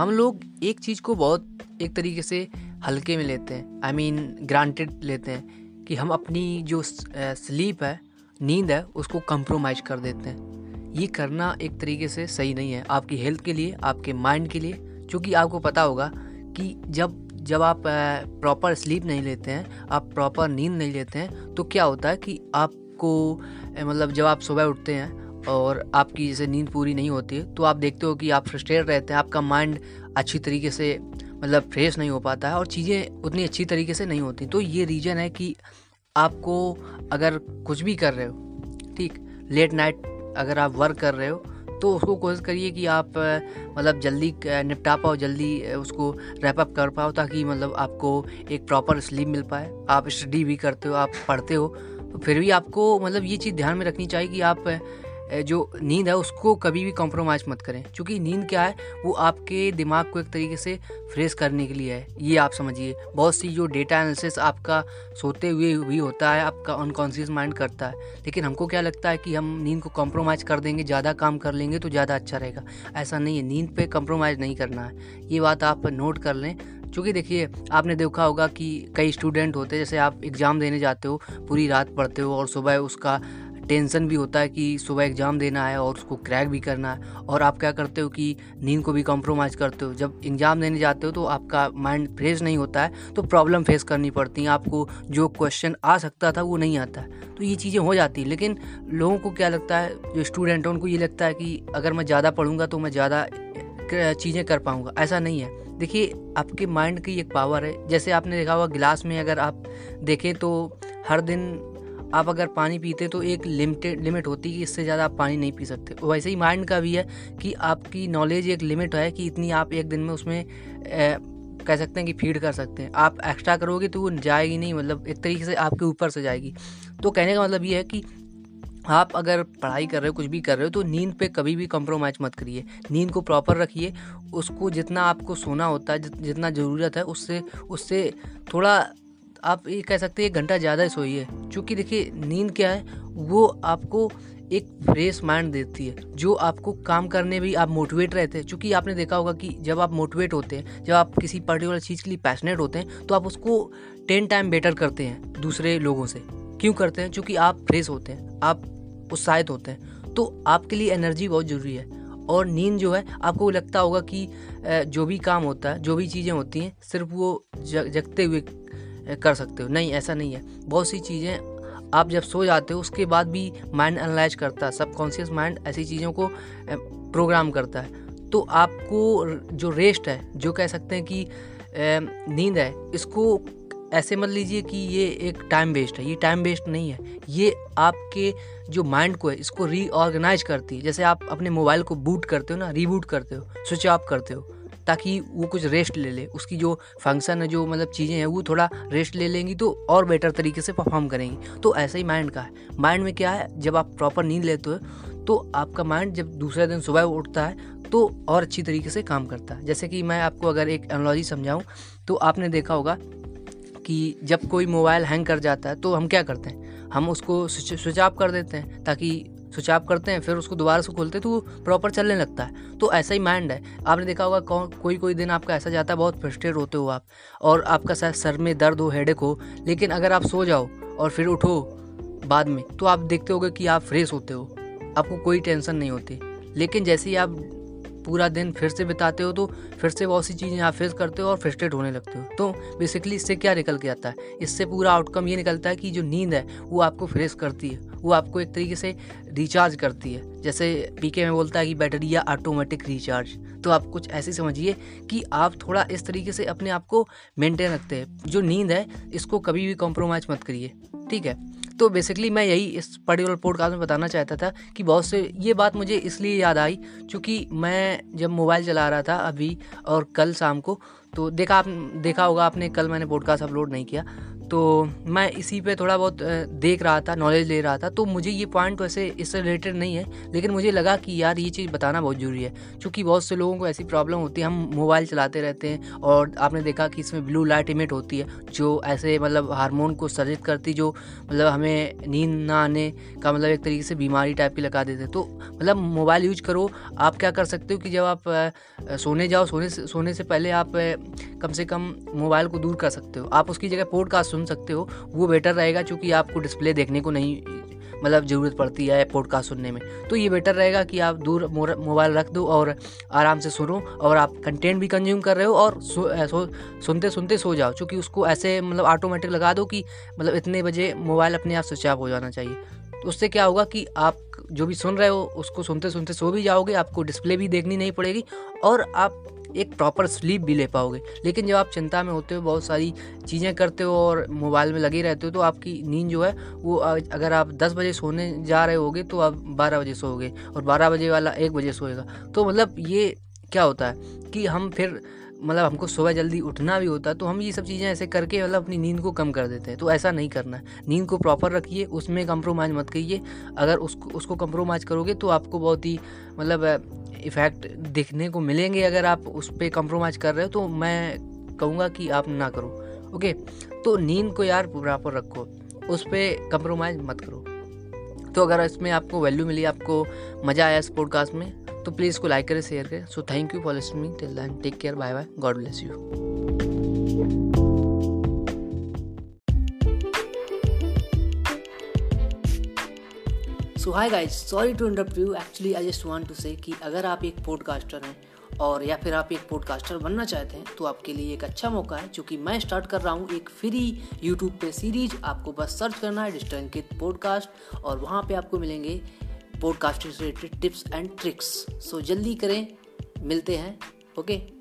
हम लोग एक चीज़ को बहुत एक तरीके से हल्के में लेते हैं आई मीन ग्रांटेड लेते हैं कि हम अपनी जो स्लीप है, नींद है, उसको कंप्रोमाइज़ कर देते हैं। ये करना एक तरीके से सही नहीं है। आपकी हेल्थ के लिए, आपके माइंड के लिए, क्योंकि आपको पता होगा कि जब जब आप प्रॉपर स्लीप नहीं लेते हैं, आप प्रॉपर नींद नहीं लेते हैं तो क्या होता है कि आपको मतलब जब आप सुबह उठते हैं और आपकी जैसे नींद पूरी नहीं होती है तो आप देखते हो कि आप फ्रस्ट्रेट रहते हैं, आपका माइंड अच्छी तरीके से मतलब फ्रेश नहीं हो पाता है और चीज़ें उतनी अच्छी तरीके से नहीं होती। तो ये रीज़न है कि आपको अगर कुछ भी कर रहे हो, ठीक लेट नाइट अगर आप वर्क कर रहे हो तो उसको कोशिश करिए कि आप मतलब जल्दी निपटा पाओ, जल्दी उसको रैपअप कर पाओ ताकि मतलब आपको एक प्रॉपर स्लीप मिल पाए। आप स्टडी भी करते हो, आप पढ़ते हो तो फिर भी आपको मतलब ये चीज़ ध्यान में रखनी चाहिए कि आप जो नींद है, उसको कभी भी कॉम्प्रोमाइज़ मत करें। क्योंकि नींद क्या है, वो आपके दिमाग को एक तरीके से फ्रेश करने के लिए है। ये आप समझिए। बहुत सी जो डेटा एनालिसिस आपका सोते हुए भी होता है, आपका अनकॉन्शियस माइंड करता है। लेकिन हमको क्या लगता है कि हम नींद को कॉम्प्रोमाइज़ कर देंगे, ज़्यादा काम कर लेंगे तो ज़्यादा अच्छा रहेगा। ऐसा नहीं है। नींद पर कॉम्प्रोमाइज़ नहीं करना है। ये बात आप नोट कर लें। चूँकि देखिए, आपने देखा होगा कि कई स्टूडेंट होते हैं, जैसे आप एग्ज़ाम देने जाते हो, पूरी रात पढ़ते हो और सुबह उसका टेंशन भी होता है कि सुबह एग्ज़ाम देना है और उसको क्रैक भी करना है। और आप क्या करते हो कि नींद को भी कॉम्प्रोमाइज़ करते हो। जब एग्ज़ाम देने जाते हो तो आपका माइंड फ्रेश नहीं होता है तो प्रॉब्लम फेस करनी पड़ती है। आपको जो क्वेश्चन आ सकता था वो नहीं आता है। तो ये चीज़ें हो जाती हैं। लेकिन लोगों को क्या लगता है, जो स्टूडेंट हैं, उनको ये लगता है कि अगर मैं ज़्यादा पढ़ूँगा तो मैं ज़्यादा चीज़ें कर पाऊँगा। ऐसा नहीं है। देखिए, आपके माइंड की एक पावर है। जैसे आपने देखा होगा गिलास में अगर आप देखें तो हर दिन आप अगर पानी पीते तो एक लिमिटेड लिमिट होती है कि इससे ज़्यादा आप पानी नहीं पी सकते। वैसे ही माइंड का भी है कि आपकी नॉलेज एक लिमिट है कि इतनी आप एक दिन में उसमें ए, कह सकते हैं कि फ़ीड कर सकते हैं। आप एक्स्ट्रा करोगे तो वो जाएगी नहीं मतलब एक तरीके से आपके ऊपर से जाएगी। तो कहने का मतलब ये है कि आप अगर पढ़ाई कर रहे हो कुछ भी कर रहे हो तो नींद पे कभी भी कॉम्प्रोमाइज़ मत करिए। नींद को प्रॉपर रखिए। उसको जितना आपको सोना होता है जितना ज़रूरत है उससे उससे थोड़ा आप ये कह सकते हैं एक घंटा ज़्यादा ही सोइए। क्योंकि देखिए, नींद क्या है? वो आपको एक फ्रेश माइंड देती है, जो आपको काम करने भी आप मोटिवेट रहते हैं। क्योंकि आपने देखा होगा कि जब आप मोटिवेट होते हैं, जब आप किसी पर्टिकुलर चीज़ के लिए पैशनेट होते हैं तो आप उसको टेन टाइम बेटर करते हैं दूसरे लोगों से। क्यों करते हैं? क्योंकि आप फ्रेश होते हैं, आप उत्साहित होते हैं। तो आपके लिए एनर्जी बहुत ज़रूरी है। और नींद जो है, आपको लगता होगा कि जो भी काम होता है, जो भी चीज़ें होती हैं, सिर्फ़ वो जगते हुए कर सकते हो। नहीं, ऐसा नहीं है। बहुत सी चीज़ें आप जब सो जाते हो, उसके बाद भी माइंड एनालाइज करता है। सबकॉन्शियस माइंड ऐसी चीज़ों को प्रोग्राम करता है। तो आपको जो रेस्ट है, जो कह सकते हैं कि नींद है, इसको ऐसे मत लीजिए कि ये एक टाइम वेस्ट है। ये टाइम वेस्ट नहीं है। ये आपके जो माइंड को है, इसको रीऑर्गेनाइज करती है। जैसे आप अपने मोबाइल को बूट करते हो ना रीबूट करते हो स्विच ऑफ़ करते हो। ताकि वो कुछ रेस्ट ले ले। उसकी जो फ़ंक्शन है, जो मतलब चीज़ें हैं, वो थोड़ा रेस्ट ले लेंगी तो और बेटर तरीके से परफॉर्म करेंगी। तो ऐसा ही माइंड का है। माइंड में क्या है? जब आप प्रॉपर नींद लेते हो तो आपका माइंड जब दूसरे दिन सुबह उठता है तो और अच्छी तरीके से काम करता है। जैसे कि मैं आपको अगर एक एनोलॉजी समझाऊँ तो आपने देखा होगा कि जब कोई मोबाइल हैंग कर जाता है तो हम क्या करते हैं? हम उसको स्विच ऑफ़ कर देते हैं, ताकि स्विच ऑफ़ करते हैं, फिर उसको दोबारा से खोलते हैं तो वो प्रॉपर चलने लगता है। तो ऐसा ही माइंड है। आपने देखा होगा, कौन कोई कोई दिन आपका ऐसा जाता है, बहुत फ्रस्ट्रेट होते हो आप, और आपका शायद सर में दर्द हो हेडेक हो, लेकिन अगर आप सो जाओ और फिर उठो बाद में तो आप देखते हो कि आप फ्रेश होते हो। आपको कोई टेंशन नहीं होती। लेकिन जैसे ही आप पूरा दिन फिर से बिताते हो तो फिर से बहुत सी चीज़ें आप फेस करते हो और फ्रस्ट्रेट होने लगते हो। तो बेसिकली इससे क्या निकल के आता है? इससे पूरा आउटकम ये निकलता है कि जो नींद है, वो आपको फ्रेश करती है। वो आपको एक तरीके से रिचार्ज करती है। जैसे पीके में बोलता है कि बैटरी या ऑटोमेटिक रिचार्ज तो आप कुछ ऐसे समझिए कि आप थोड़ा इस तरीके से अपने आप को मेंटेन रखते हैं। जो नींद है, इसको कभी भी कॉम्प्रोमाइज़ मत करिए। ठीक है? तो बेसिकली मैं यही इस पर्टिकुलर पॉडकास्ट में बताना चाहता था कि बहुत से, ये बात मुझे इसलिए याद आई क्योंकि मैं जब मोबाइल चला रहा था अभी और कल शाम को तो देखा आप, देखा होगा आपने कल मैंने पॉडकास्ट अपलोड नहीं किया। तो मैं इसी पे थोड़ा बहुत देख रहा था नॉलेज ले रहा था तो मुझे ये पॉइंट वैसे इससे रिलेटेड नहीं है, लेकिन मुझे लगा कि यार ये चीज़ बताना बहुत ज़रूरी है, क्योंकि बहुत से लोगों को ऐसी प्रॉब्लम होती है, हम मोबाइल चलाते रहते हैं, और आपने देखा कि इसमें ब्लू लाइट इमिट होती है, जो ऐसे मतलब हारमोन को सर्जित करती, जो मतलब हमें नींद ना आने का मतलब एक तरीके से बीमारी टाइप की लगा देते तो मतलब मोबाइल यूज़ करो, आप क्या कर सकते हो कि जब आप सोने जाओ, सोने से सोने से पहले आप कम से कम मोबाइल को दूर कर सकते हो। आप उसकी जगह पॉडकास्ट सुन सकते हो। वो बेटर रहेगा क्योंकि आपको डिस्प्ले देखने को नहीं मतलब ज़रूरत पड़ती है पॉडकास्ट सुनने में। तो ये बेटर रहेगा कि आप दूर मोबाइल रख दो और आराम से सुनो और आप कंटेंट भी कंज्यूम कर रहे हो और सु, सु, सुनते सुनते सो जाओ। क्योंकि उसको ऐसे मतलब ऑटोमेटिक लगा दो कि मतलब इतने बजे मोबाइल अपने आप स्विच ऑफ़ हो जाना चाहिए। तो उससे क्या होगा कि आप जो भी सुन रहे हो उसको सुनते सुनते सो भी जाओगे। आपको डिस्प्ले भी देखनी नहीं पड़ेगी और आप एक प्रॉपर स्लीप भी ले पाओगे। लेकिन जब आप चिंता में होते हो, बहुत सारी चीज़ें करते हो और मोबाइल में लगे रहते हो तो आपकी नींद जो है, वो अगर आप दस बजे सोने जा रहे होगे तो आप बारह बजे सोओगे और बारह बजे वाला एक बजे सोएगा। तो मतलब ये क्या होता है कि हम फिर मतलब हमको सुबह जल्दी उठना भी होता है तो हम ये सब चीज़ें ऐसे करके मतलब अपनी नींद को कम कर देते हैं। तो ऐसा नहीं करना है। नींद को प्रॉपर रखिए, उसमें कंप्रोमाइज़ मत करिए। अगर उसको उसको कंप्रोमाइज़ करोगे तो आपको बहुत ही मतलब इफ़ेक्ट देखने को मिलेंगे अगर आप उस पर कंप्रोमाइज़ कर रहे हो तो मैं कहूँगा कि आप ना करो। ओके तो नींद को यार प्रॉपर रखो। उस पर कंप्रोमाइज़ मत करो। तो अगर इसमें आपको वैल्यू मिली, आपको मज़ा आया इस पॉडकास्ट में तो प्लीज़ इसको लाइक करें शेयर करें। So thank you for listening till then take care bye bye God bless you so hi guys sorry to interrupt you actually I just want to say कि अगर आप एक podcaster हैं और या फिर आप एक पॉडकास्टर बनना चाहते हैं तो आपके लिए एक अच्छा मौका है। क्योंकि मैं स्टार्ट कर रहा हूँ एक फ्री यूट्यूब पे सीरीज़ आपको बस सर्च करना है डिस्टेंकित पॉडकास्ट और वहाँ पे आपको मिलेंगे पॉडकास्ट से related tips and tricks so जल्दी करें, मिलते हैं ओके